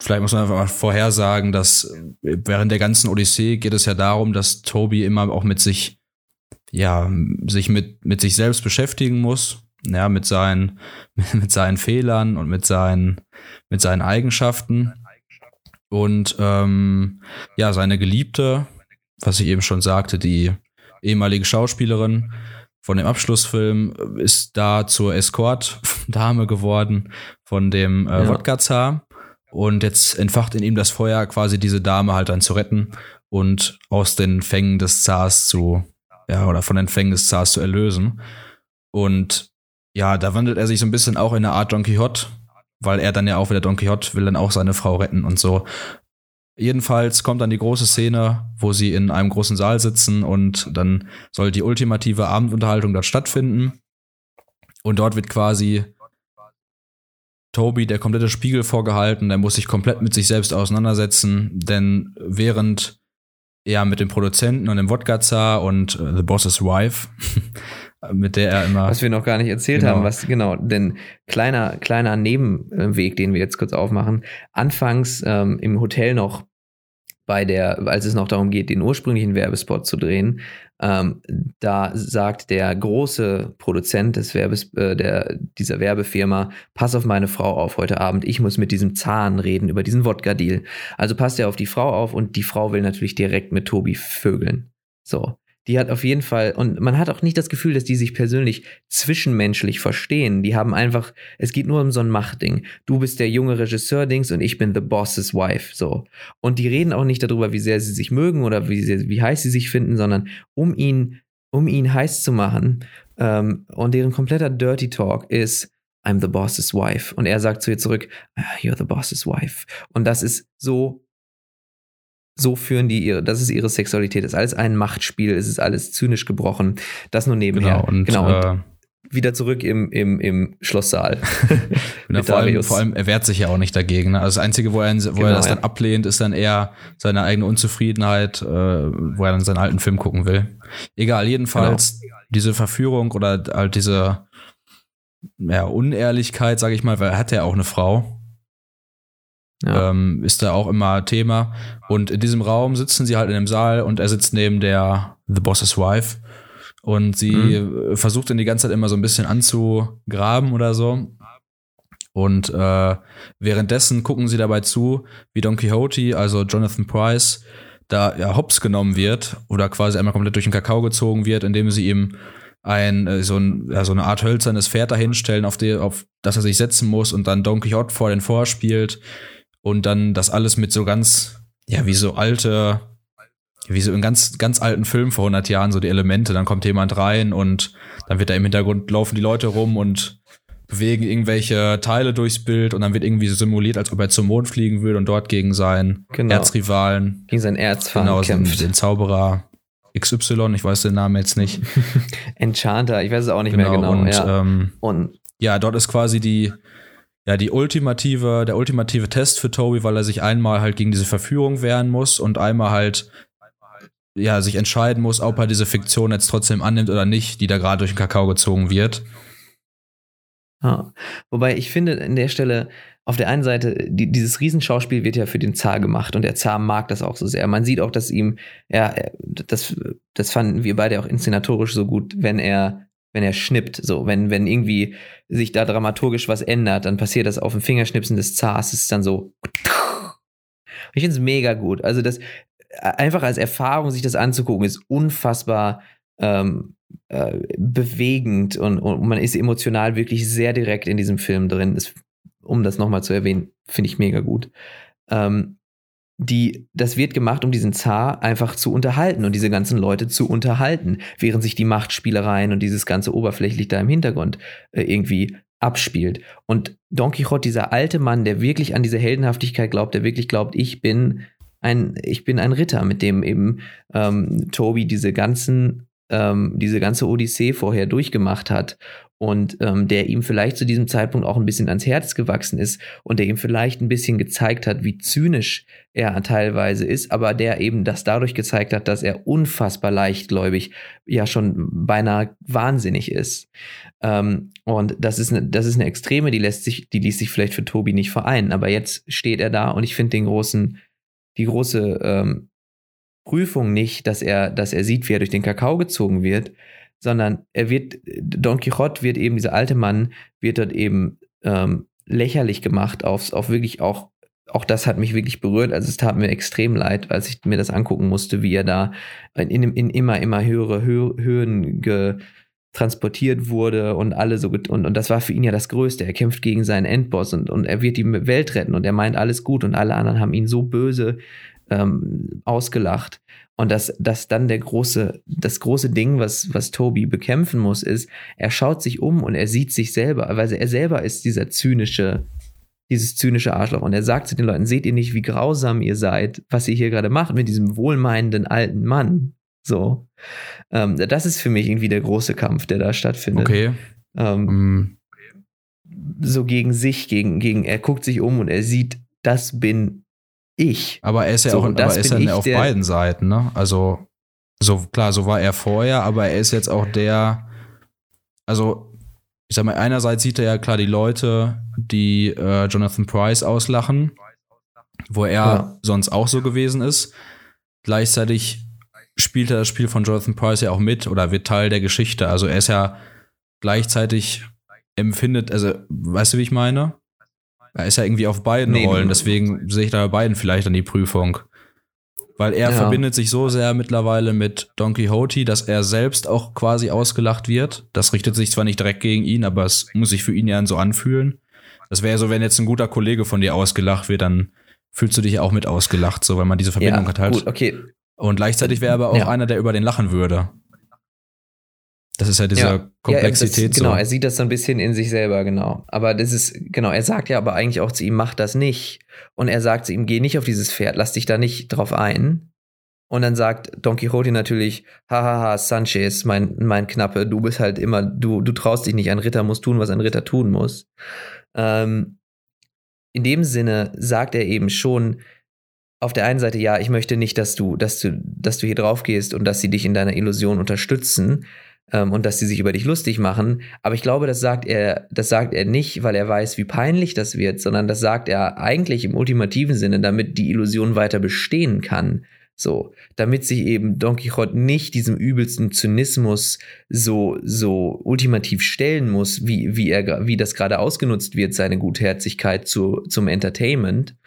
vielleicht muss man einfach mal vorhersagen, dass während der ganzen Odyssee geht es ja darum, dass Toby immer auch mit sich, ja, sich mit, mit sich selbst beschäftigen muss, ja, mit seinen, mit seinen Fehlern und mit seinen, mit seinen Eigenschaften. Und ähm, ja, seine Geliebte, was ich eben schon sagte, die ehemalige Schauspielerin, von dem Abschlussfilm ist da zur Escort-Dame geworden von dem äh, ja. Wodka-Zar. Und jetzt entfacht in ihm das Feuer, quasi diese Dame halt dann zu retten und aus den Fängen des Zars zu, ja, oder von den Fängen des Zars zu erlösen. Und ja, da wandelt er sich so ein bisschen auch in eine Art Don Quixote, weil er dann ja auch wieder Don Quixote will dann auch seine Frau retten und so. Jedenfalls kommt dann die große Szene, wo sie in einem großen Saal sitzen und dann soll die ultimative Abendunterhaltung dort stattfinden. Und dort wird quasi Toby der komplette Spiegel vorgehalten, der muss sich komplett mit sich selbst auseinandersetzen, denn während er mit dem Produzenten und dem Wodka-Zar und uh, The Boss's Wife, mit der er immer. Was wir noch gar nicht erzählt genau. haben, was genau, denn kleiner, kleiner Nebenweg, den wir jetzt kurz aufmachen. Anfangs ähm, im Hotel noch bei der, als es noch darum geht, den ursprünglichen Werbespot zu drehen, ähm, da sagt der große Produzent des Werbes, äh, der, dieser Werbefirma, pass auf meine Frau auf heute Abend, ich muss mit diesem Zahn reden über diesen Wodka-Deal. Also passt er auf die Frau auf und die Frau will natürlich direkt mit Tobi vögeln. So die hat auf jeden Fall, und man hat auch nicht das Gefühl, dass die sich persönlich zwischenmenschlich verstehen. Die haben einfach, es geht nur um so ein Machtding. Du bist der junge Regisseur-Dings und ich bin the boss's wife, so. Und die reden auch nicht darüber, wie sehr sie sich mögen oder wie, sehr, wie heiß sie sich finden, sondern um ihn, um ihn heiß zu machen. Ähm, und deren kompletter Dirty Talk ist, I'm the boss's wife. Und er sagt zu ihr zurück, ah, you're the boss's wife. Und das ist so so führen die ihre, das ist ihre Sexualität, das ist alles ein Machtspiel, es ist alles zynisch gebrochen. Das nur nebenher. Genau, und, genau, und äh, wieder zurück im, im, im Schlosssaal. genau, vor, allem, vor allem, er wehrt sich ja auch nicht dagegen. Ne? Also das Einzige, wo er, wo genau, er das dann ablehnt, ist dann eher seine eigene Unzufriedenheit, äh, wo er dann seinen alten Film gucken will. Egal, jedenfalls genau. diese Verführung oder halt diese ja, Unehrlichkeit, sage ich mal, weil er hat ja auch eine Frau ja. Ähm, ist da auch immer Thema. Und in diesem Raum sitzen sie halt in einem Saal und er sitzt neben der The Boss's Wife. Und sie mhm. versucht dann die ganze Zeit immer so ein bisschen anzugraben oder so. Und äh, währenddessen gucken sie dabei zu, wie Don Quixote, also Jonathan Price, da ja hops genommen wird oder quasi einmal komplett durch den Kakao gezogen wird, indem sie ihm ein, äh, so, ein, ja, so eine Art hölzernes Pferd dahinstellen, auf, die, auf das er sich setzen muss und dann Don Quixote vor den vorspielt und dann das alles mit so ganz, ja, wie so alte, wie so in ganz, ganz alten Filmen vor 100 Jahren, so die Elemente. Dann kommt jemand rein und dann wird da im Hintergrund laufen die Leute rum und bewegen irgendwelche Teile durchs Bild und dann wird irgendwie so simuliert, als ob er zum Mond fliegen würde und dort gegen seinen genau. Erzrivalen, gegen seinen Erzfeind genau, kämpft. Den, Zauberer XY, ich weiß den Namen jetzt nicht. Enchanter, ich weiß es auch nicht genau, mehr genau. Und, ja. Ähm, und ja, dort ist quasi die, ja, die ultimative, der ultimative Test für Toby, weil er sich einmal halt gegen diese Verführung wehren muss und einmal halt ja, sich entscheiden muss, ob er diese Fiktion jetzt trotzdem annimmt oder nicht, die da gerade durch den Kakao gezogen wird. Ja. Wobei ich finde, an der Stelle, auf der einen Seite, die, dieses Riesenschauspiel wird ja für den Zar gemacht und der Zar mag das auch so sehr. Man sieht auch, dass ihm, ja, das, das fanden wir beide auch inszenatorisch so gut, wenn er, wenn er schnippt, so, wenn, wenn irgendwie sich da dramaturgisch was ändert, dann passiert das auf dem Fingerschnipsen des Zars, ist dann so. Ich finde es mega gut. Also das, einfach als Erfahrung, sich das anzugucken, ist unfassbar ähm, äh, bewegend und, und, man ist emotional wirklich sehr direkt in diesem Film drin. Das, um das nochmal zu erwähnen, finde ich mega gut. Ähm, die, das wird gemacht, um diesen Zar einfach zu unterhalten und diese ganzen Leute zu unterhalten, während sich die Machtspielereien und dieses ganze oberflächlich da im Hintergrund äh, irgendwie abspielt. Und Don Quixote, dieser alte Mann, der wirklich an diese Heldenhaftigkeit glaubt, der wirklich glaubt, ich bin ein, ich bin ein Ritter, mit dem eben ähm, Toby diese ganzen ähm, diese ganze Odyssee vorher durchgemacht hat und ähm, der ihm vielleicht zu diesem Zeitpunkt auch ein bisschen ans Herz gewachsen ist und der ihm vielleicht ein bisschen gezeigt hat, wie zynisch er teilweise ist, aber der eben das dadurch gezeigt hat, dass er unfassbar leichtgläubig, ja schon beinahe wahnsinnig ist. Ähm, und das ist, eine, das ist eine Extreme, die lässt sich, die ließ sich vielleicht für Tobi nicht vereinen, aber jetzt steht er da und ich finde den großen, die große ähm, Prüfung nicht, dass er, dass er sieht, wie er durch den Kakao gezogen wird, sondern er wird, Don Quixote wird eben, dieser alte Mann, wird dort eben ähm, lächerlich gemacht, aufs, auf wirklich auch, auch das hat mich wirklich berührt. Also es tat mir extrem leid, als ich mir das angucken musste, wie er da in, in immer, immer höhere Hö Höhen ge, transportiert wurde und alle so und, und das war für ihn ja das Größte. Er kämpft gegen seinen Endboss und, und er wird die Welt retten und er meint alles gut und alle anderen haben ihn so böse ähm, ausgelacht. Und dass das dann der große, das große Ding, was, was Toby bekämpfen muss, ist, er schaut sich um und er sieht sich selber, weil er selber ist dieser zynische, dieses zynische Arschloch. Und er sagt zu den Leuten, seht ihr nicht, wie grausam ihr seid, was ihr hier gerade macht mit diesem wohlmeinenden alten Mann? So. Ähm, das ist für mich irgendwie der große Kampf, der da stattfindet. Okay. Ähm, Mm, So gegen sich, gegen, gegen, er guckt sich um und er sieht, das bin ich. Aber er ist ja So, auch aber er ist ja auf beiden Seiten, ne? Also, so klar, so war er vorher, aber er ist jetzt auch der, also, ich sag mal, einerseits sieht er ja klar die Leute, die äh, Jonathan Price auslachen, wo er Ja. sonst auch so gewesen ist. Gleichzeitig spielt er das Spiel von Jonathan Price ja auch mit oder wird Teil der Geschichte. Also er ist ja gleichzeitig empfindet, also weißt du, wie ich meine? Er ist ja irgendwie auf beiden Nee, Rollen, deswegen sehe ich da bei beiden vielleicht an die Prüfung. Weil er Ja. verbindet sich so sehr mittlerweile mit Don Quixote, dass er selbst auch quasi ausgelacht wird. Das richtet sich zwar nicht direkt gegen ihn, aber es muss sich für ihn ja so anfühlen. Das wäre so, wenn jetzt ein guter Kollege von dir ausgelacht wird, dann fühlst du dich auch mit ausgelacht, so weil man diese Verbindung hat halt. gut, okay. Und gleichzeitig wäre aber auch Ja. einer, der über den lachen würde. Das ist ja diese Ja. Ja, Komplexität das, genau, so. er sieht das so ein bisschen in sich selber, genau. Aber das ist, genau, er sagt ja aber eigentlich auch zu ihm, mach das nicht. Und er sagt zu ihm, geh nicht auf dieses Pferd, lass dich da nicht drauf ein. Und dann sagt Don Quixote natürlich, hahaha, Sanchez, mein, mein Knappe, du bist halt immer, du, du traust dich nicht, ein Ritter muss tun, was ein Ritter tun muss. Ähm, in dem Sinne sagt er eben schon, auf der einen Seite, ja, ich möchte nicht, dass du, dass du, dass du hier drauf gehst und dass sie dich in deiner Illusion unterstützen ähm, und dass sie sich über dich lustig machen. Aber ich glaube, das sagt er, das sagt er nicht, weil er weiß, wie peinlich das wird, sondern das sagt er eigentlich im ultimativen Sinne, damit die Illusion weiter bestehen kann. So, damit sich eben Don Quixote nicht diesem übelsten Zynismus so, so ultimativ stellen muss, wie, wie er, wie das gerade ausgenutzt wird, seine Gutherzigkeit zu, zum Entertainment.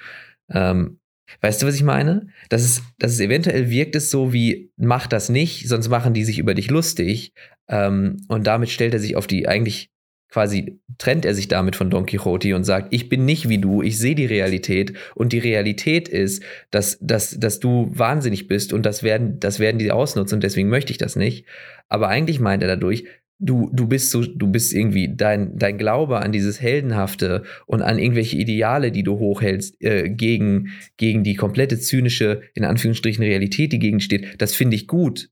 Ähm, weißt du, was ich meine? Das ist, das ist eventuell wirkt es so wie, mach das nicht, sonst machen die sich über dich lustig. Ähm, und damit stellt er sich auf die, eigentlich quasi trennt er sich damit von Don Quixote und sagt, ich bin nicht wie du, ich sehe die Realität und die Realität ist, dass, dass, dass du wahnsinnig bist und das werden, das werden die ausnutzen und deswegen möchte ich das nicht. Aber eigentlich meint er dadurch, du, du bist so, du bist irgendwie, dein, dein Glaube an dieses Heldenhafte und an irgendwelche Ideale, die du hochhältst, äh, gegen, gegen die komplette zynische, in Anführungsstrichen, Realität, die gegen steht, das finde ich gut.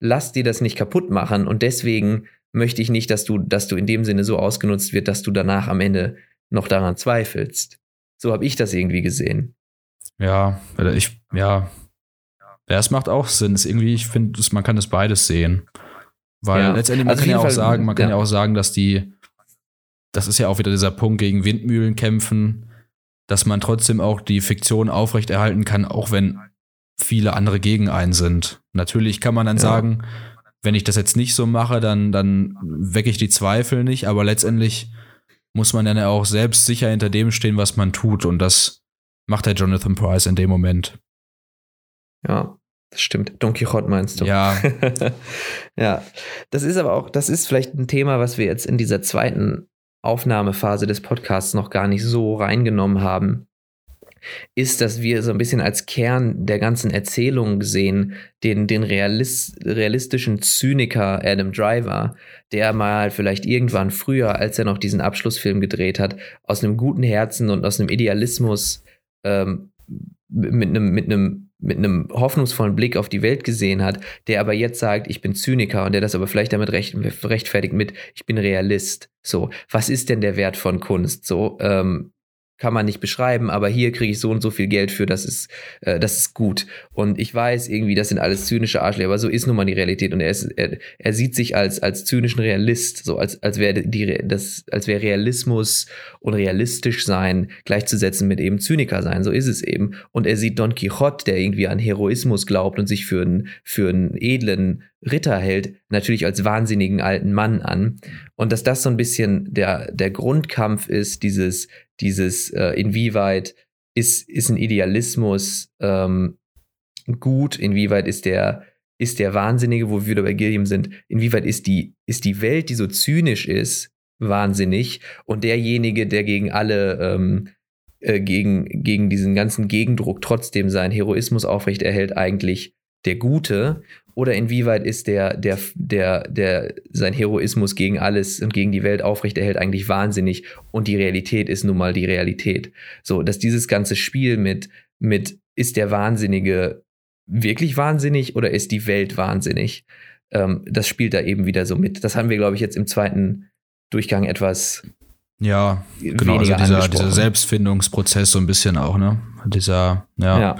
Lass dir das nicht kaputt machen und deswegen möchte ich nicht, dass du, dass du in dem Sinne so ausgenutzt wird, dass du danach am Ende noch daran zweifelst. So habe ich das irgendwie gesehen. Ja, ich, ja. Ja, es macht auch Sinn. Es irgendwie, ich finde, man kann das beides sehen. Weil Ja. letztendlich, man Also kann ja auch Fall, sagen, man kann ja. ja auch sagen, dass die, das ist ja auch wieder dieser Punkt gegen Windmühlen kämpfen, dass man trotzdem auch die Fiktion aufrechterhalten kann, auch wenn viele andere gegen einen sind. Natürlich kann man dann ja. sagen, wenn ich das jetzt nicht so mache, dann, dann wecke ich die Zweifel nicht, aber letztendlich muss man dann ja auch selbst sicher hinter dem stehen, was man tut. Und das macht der Jonathan Price in dem Moment. Ja, das stimmt. Don Quixote meinst du? Ja. ja. Das ist aber auch, das ist vielleicht ein Thema, was wir jetzt in dieser zweiten Aufnahmephase des Podcasts noch gar nicht so reingenommen haben ist, dass wir so ein bisschen als Kern der ganzen Erzählung sehen, den, den Realist, realistischen Zyniker Adam Driver, der mal vielleicht irgendwann früher, als er noch diesen Abschlussfilm gedreht hat, aus einem guten Herzen und aus einem Idealismus ähm, mit einem, mit einem mit einem hoffnungsvollen Blick auf die Welt gesehen hat, der aber jetzt sagt, ich bin Zyniker und der das aber vielleicht damit recht, rechtfertigt mit, ich bin Realist. So, was ist denn der Wert von Kunst? So, ähm, kann man nicht beschreiben, aber hier kriege ich so und so viel Geld für, das ist, äh, das ist gut. Und ich weiß irgendwie, das sind alles zynische Arschlöcher, aber so ist nun mal die Realität. Und er, ist, er, er sieht sich als, als zynischen Realist, so als, als wäre die, das, als wäre Realismus und realistisch sein gleichzusetzen mit eben Zyniker sein. So ist es eben. Und er sieht Don Quixote, der irgendwie an Heroismus glaubt und sich für einen, für einen edlen Ritter hält, natürlich als wahnsinnigen alten Mann an. Und dass das so ein bisschen der, der Grundkampf ist, dieses, dieses, äh, inwieweit ist, ist ein Idealismus ähm, gut, inwieweit ist der, ist der Wahnsinnige, wo wir wieder bei Gilliam sind, inwieweit ist die, ist die Welt, die so zynisch ist, wahnsinnig und derjenige, der gegen alle, ähm, äh, gegen, gegen diesen ganzen Gegendruck trotzdem seinen Heroismus aufrechterhält, eigentlich der Gute oder inwieweit ist der, der, der, der sein Heroismus gegen alles und gegen die Welt aufrechterhält, eigentlich wahnsinnig und die Realität ist nun mal die Realität. So, dass dieses ganze Spiel mit, mit ist der Wahnsinnige wirklich wahnsinnig oder ist die Welt wahnsinnig? Ähm, das spielt da eben wieder so mit. Das haben wir, glaube ich, jetzt im zweiten Durchgang etwas ja, genau, also dieser, dieser Selbstfindungsprozess so ein bisschen auch, ne? Dieser, ja. Ja,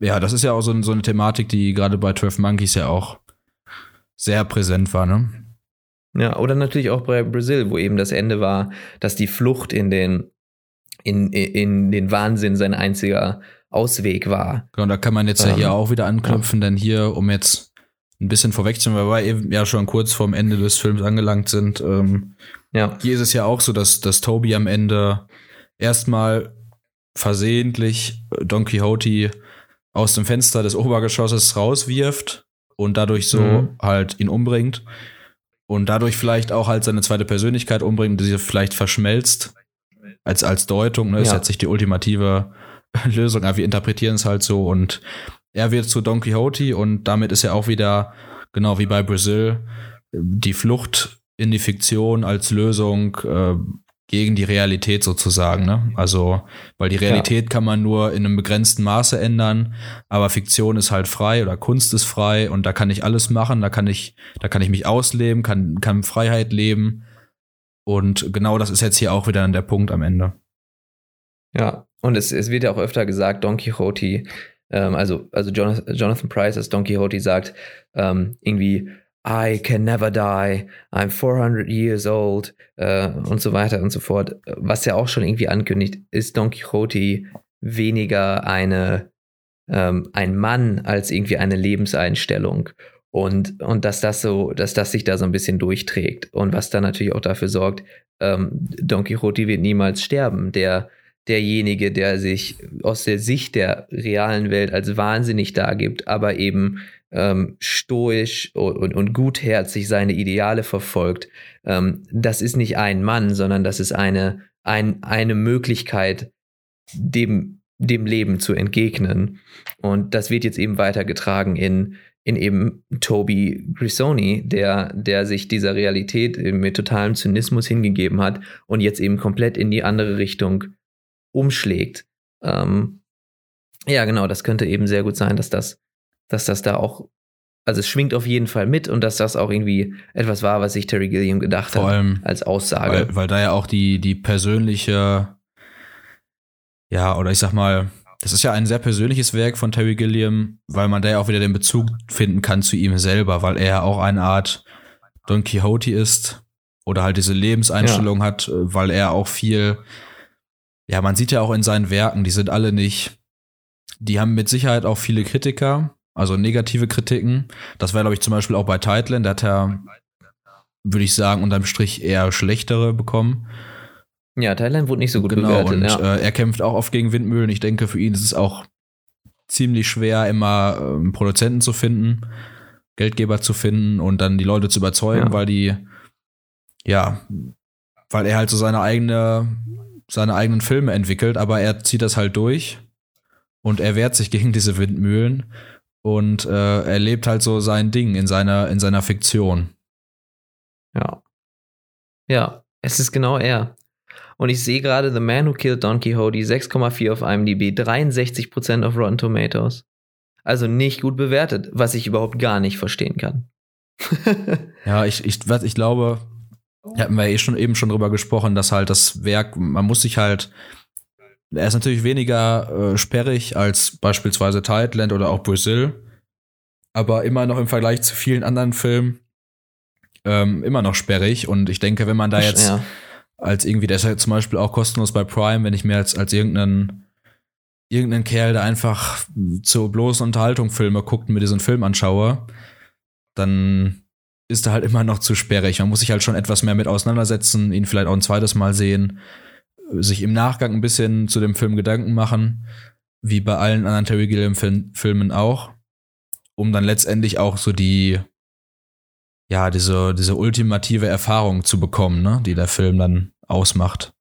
ja das ist ja auch so, so eine Thematik, die gerade bei 12 Monkeys ja auch sehr präsent war, ne? Ja, oder natürlich auch bei Brasil, wo eben das Ende war, dass die Flucht in den, in, in den Wahnsinn sein einziger Ausweg war. Genau, da kann man jetzt ähm, ja hier auch wieder anknüpfen, ja. denn hier, um jetzt ein bisschen vorwegzunehmen, weil wir eben ja schon kurz vorm Ende des Films angelangt sind, ähm, ja. Hier ist es ja auch so, dass, dass Toby am Ende erstmal versehentlich Don Quixote aus dem Fenster des Obergeschosses rauswirft und dadurch so mhm. halt ihn umbringt und dadurch vielleicht auch halt seine zweite Persönlichkeit umbringt, die sie vielleicht verschmelzt als, als Deutung, ne, ja. ist jetzt nicht die ultimative Lösung, aber wir interpretieren es halt so und er wird zu Don Quixote und damit ist er auch wieder, genau wie bei Brazil, die Flucht in die Fiktion als Lösung äh, gegen die Realität sozusagen. Ne? Also, weil die Realität ja. kann man nur in einem begrenzten Maße ändern, aber Fiktion ist halt frei oder Kunst ist frei und da kann ich alles machen, da kann ich, da kann ich mich ausleben, kann, kann Freiheit leben. Und genau das ist jetzt hier auch wieder der Punkt am Ende. Ja, und es, es wird ja auch öfter gesagt, Don Quixote, ähm, also, also Jonathan, Jonathan Price als Don Quixote sagt, ähm, irgendwie, I can never die, I'm 400 years old äh, und so weiter und so fort. Was ja auch schon irgendwie ankündigt, ist Don Quixote weniger eine, ähm, ein Mann als irgendwie eine Lebenseinstellung. Und, und dass das so, dass das sich da so ein bisschen durchträgt. Und was dann natürlich auch dafür sorgt, ähm, Don Quixote wird niemals sterben. Der, derjenige, der sich aus der Sicht der realen Welt als wahnsinnig dargibt, aber eben ähm, stoisch und, und, und, gutherzig seine Ideale verfolgt, ähm, das ist nicht ein Mann, sondern das ist eine, ein, eine Möglichkeit, dem, dem Leben zu entgegnen. Und das wird jetzt eben weitergetragen in, in eben Toby Grisoni, der, der sich dieser Realität mit totalem Zynismus hingegeben hat und jetzt eben komplett in die andere Richtung umschlägt. Ähm, ja, genau, das könnte eben sehr gut sein, dass das dass das da auch, also es schwingt auf jeden Fall mit und dass das auch irgendwie etwas war, was sich Terry Gilliam gedacht Vor hat allem, als Aussage. Weil, weil da ja auch die, die persönliche, ja, oder ich sag mal, das ist ja ein sehr persönliches Werk von Terry Gilliam, weil man da ja auch wieder den Bezug finden kann zu ihm selber, weil er ja auch eine Art Don Quixote ist, oder halt diese Lebenseinstellung ja. hat, weil er auch viel, ja, man sieht ja auch in seinen Werken, die sind alle nicht, die haben mit Sicherheit auch viele Kritiker, also negative Kritiken. Das wäre, glaube ich, zum Beispiel auch bei Tideland, da hat er, würde ich sagen, unterm Strich eher schlechtere bekommen. Ja, Thailand wurde nicht so gut genau, bewertet. Und ja. äh, er kämpft auch oft gegen Windmühlen. Ich denke, für ihn ist es auch ziemlich schwer, immer ähm, Produzenten zu finden, Geldgeber zu finden und dann die Leute zu überzeugen, ja. weil die, ja, weil er halt so seine eigene, seine eigenen Filme entwickelt, aber er zieht das halt durch und er wehrt sich gegen diese Windmühlen und äh, er lebt halt so sein Ding in seiner, in seiner Fiktion. Ja. Ja, es ist genau er. Und ich sehe gerade The Man Who Killed Don Quixote 6,4 auf IMDb, 63% auf Rotten Tomatoes. Also nicht gut bewertet, was ich überhaupt gar nicht verstehen kann. ja, ich, ich, was ich glaube, hatten wir eh schon eben schon drüber gesprochen, dass halt das Werk, man muss sich halt, er ist natürlich weniger äh, sperrig als beispielsweise Thailand oder auch Brazil, aber immer noch im Vergleich zu vielen anderen Filmen ähm, immer noch sperrig. Und ich denke, wenn man da jetzt ja als irgendwie, der ist ja zum Beispiel auch kostenlos bei Prime, wenn ich mir als, als irgendeinen, irgendeinen Kerl, der einfach zur bloßen Unterhaltung Filme guckt und mir diesen Film anschaue, dann ist er halt immer noch zu sperrig. Man muss sich halt schon etwas mehr mit auseinandersetzen, ihn vielleicht auch ein zweites Mal sehen, sich im Nachgang ein bisschen zu dem Film Gedanken machen, wie bei allen anderen Terry Gilliam-Filmen auch, um dann letztendlich auch so die, ja, diese, diese ultimative Erfahrung zu bekommen, ne, die der Film dann ausmacht.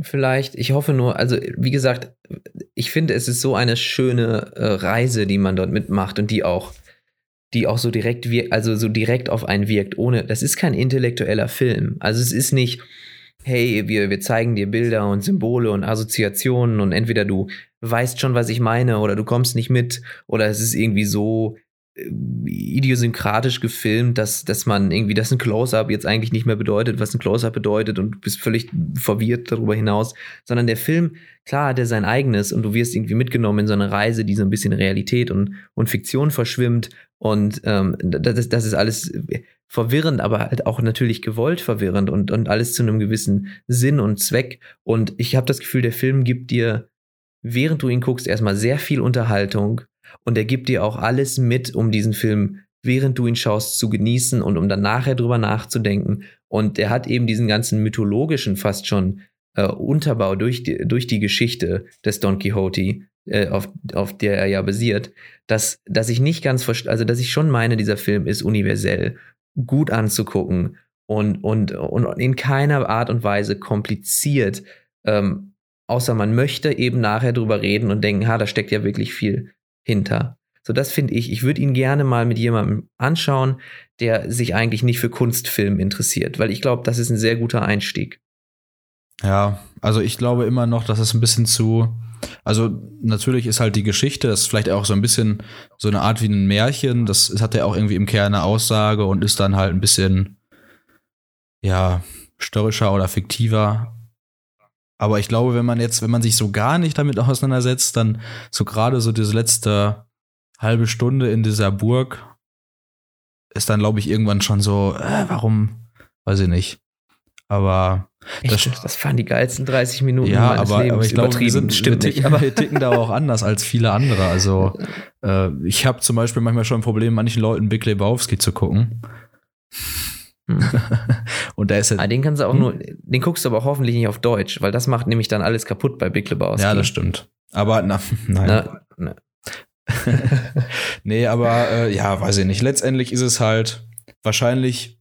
Vielleicht, ich hoffe nur, also wie gesagt, ich finde, es ist so eine schöne äh, Reise, die man dort mitmacht und die auch, die auch so direkt wirkt, also so direkt auf einen wirkt, ohne, das ist kein intellektueller Film. Also es ist nicht, hey, wir, wir zeigen dir Bilder und Symbole und Assoziationen und entweder du weißt schon, was ich meine oder du kommst nicht mit oder es ist irgendwie so, idiosynkratisch gefilmt, dass, dass man irgendwie, dass ein Close-Up jetzt eigentlich nicht mehr bedeutet, was ein Close-Up bedeutet und du bist völlig verwirrt darüber hinaus, sondern der Film, klar hat er sein eigenes und du wirst irgendwie mitgenommen in so eine Reise, die so ein bisschen Realität und, und Fiktion verschwimmt und ähm, das, das ist alles verwirrend, aber halt auch natürlich gewollt verwirrend und, und alles zu einem gewissen Sinn und Zweck und ich habe das Gefühl, der Film gibt dir, während du ihn guckst, erstmal sehr viel Unterhaltung, und er gibt dir auch alles mit, um diesen Film, während du ihn schaust, zu genießen und um dann nachher drüber nachzudenken. Und er hat eben diesen ganzen mythologischen fast schon äh, Unterbau durch die, durch die Geschichte des Don Quixote, äh, auf, auf der er ja basiert, dass, dass ich nicht ganz verstehe, also dass ich schon meine, dieser Film ist universell gut anzugucken und, und, und in keiner Art und Weise kompliziert, ähm, außer man möchte eben nachher drüber reden und denken, ha, da steckt ja wirklich viel hinter. So, das finde ich. Ich würde ihn gerne mal mit jemandem anschauen, der sich eigentlich nicht für Kunstfilm interessiert, weil ich glaube, das ist ein sehr guter Einstieg. Ja, also ich glaube immer noch, dass es ein bisschen zu. Also natürlich ist halt die Geschichte, das ist vielleicht auch so ein bisschen so eine Art wie ein Märchen. Das hat ja auch irgendwie im Kern eine Aussage und ist dann halt ein bisschen ja störrischer oder fiktiver. Aber ich glaube, wenn man jetzt, wenn man sich so gar nicht damit auseinandersetzt, dann so gerade so diese letzte halbe Stunde in dieser Burg ist dann, glaube ich, irgendwann schon so, äh, warum, weiß ich nicht. Aber Echt? Das, das waren die geilsten 30 Minuten ja, meines aber, Lebens. Aber ich glaube, wir, sind, Stimmt wir, ticken, aber wir ticken da auch anders als viele andere. Also äh, ich habe zum Beispiel manchmal schon ein Problem, manchen Leuten Big Lebowski zu gucken. Hm. und der ist jetzt. Ah, den kannst du auch hm? nur, den guckst du aber hoffentlich nicht auf Deutsch, weil das macht nämlich dann alles kaputt bei Big Lebowski. Ja, das stimmt. Aber na, nein. Na, na. nee, aber äh, ja, weiß ich nicht. Letztendlich ist es halt wahrscheinlich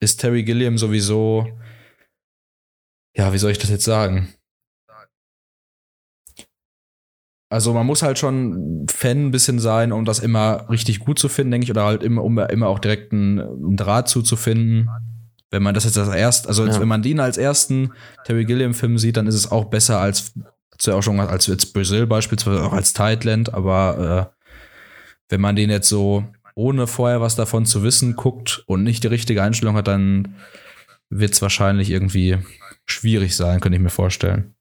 ist Terry Gilliam sowieso ja, wie soll ich das jetzt sagen? Also man muss halt schon Fan ein bisschen sein, um das immer richtig gut zu finden, denke ich, oder halt immer, um immer auch direkt einen, Draht zuzufinden. Wenn man das jetzt als erst, also ja. wenn man den als ersten Terry Gilliam-Film sieht, dann ist es auch besser als, ja auch schon als jetzt Brazil beispielsweise, auch als Tideland, aber äh, wenn man den jetzt so ohne vorher was davon zu wissen guckt und nicht die richtige Einstellung hat, dann wird es wahrscheinlich irgendwie schwierig sein, könnte ich mir vorstellen.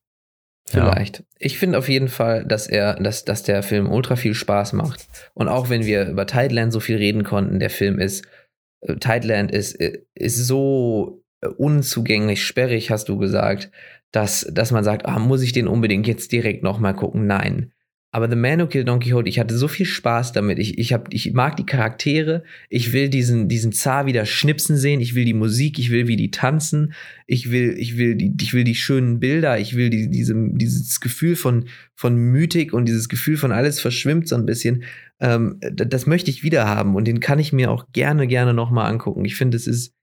Vielleicht. Ja. Ich finde auf jeden Fall, dass er, dass, dass der Film ultra viel Spaß macht. Und auch wenn wir über Tideland so viel reden konnten, der Film ist äh, Tideland ist, äh, ist so äh, unzugänglich, sperrig, hast du gesagt, dass, dass man sagt, ah, muss ich den unbedingt jetzt direkt nochmal gucken? Nein. Aber The Man Who Killed Don Quixote, ich hatte so viel Spaß damit. Ich, ich, hab, ich mag die Charaktere. Ich will diesen, diesen Zar wieder schnipsen sehen. Ich will die Musik. Ich will, wie die tanzen. Ich will, ich will, die, ich will die schönen Bilder. Ich will die, diese, dieses Gefühl von, von Mythik und dieses Gefühl von alles verschwimmt so ein bisschen. Ähm, das möchte ich wieder haben. Und den kann ich mir auch gerne, gerne nochmal angucken. Ich finde, es ist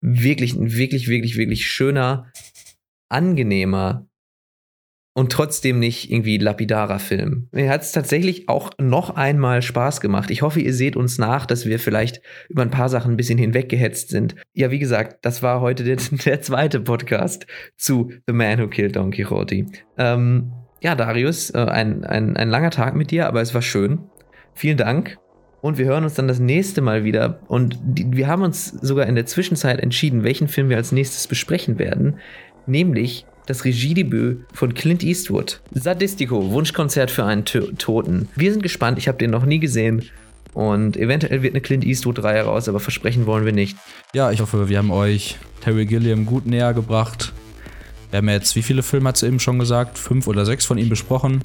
wirklich, ein wirklich, wirklich, wirklich schöner, angenehmer und trotzdem nicht irgendwie lapidarer Film. Mir hat es tatsächlich auch noch einmal Spaß gemacht. Ich hoffe, ihr seht uns nach, dass wir vielleicht über ein paar Sachen ein bisschen hinweggehetzt sind. Ja, wie gesagt, das war heute der, der zweite Podcast zu The Man Who Killed Don Quixote. Ähm, ja, Darius, äh, ein, ein, ein langer Tag mit dir, aber es war schön. Vielen Dank. Und wir hören uns dann das nächste Mal wieder. Und die, wir haben uns sogar in der Zwischenzeit entschieden, welchen Film wir als nächstes besprechen werden. Nämlich das Regiedebüt von Clint Eastwood. Sadistico, Wunschkonzert für einen T Toten. Wir sind gespannt, ich habe den noch nie gesehen. Und eventuell wird eine Clint Eastwood-Reihe raus, aber versprechen wollen wir nicht. Ja, ich hoffe, wir haben euch Terry Gilliam gut näher gebracht. Wir haben jetzt, wie viele Filme hat sie eben schon gesagt? Fünf oder sechs von ihm besprochen.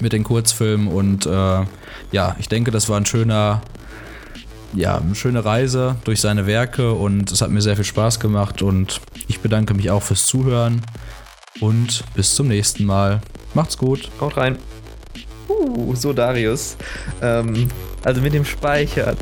Mit den Kurzfilmen. Und äh, ja, ich denke, das war ein schöner ja, eine schöne Reise durch seine Werke und es hat mir sehr viel Spaß gemacht und ich bedanke mich auch fürs Zuhören und bis zum nächsten Mal. Macht's gut. Haut rein. Uh, so Darius. Ähm, also mit dem Speichern.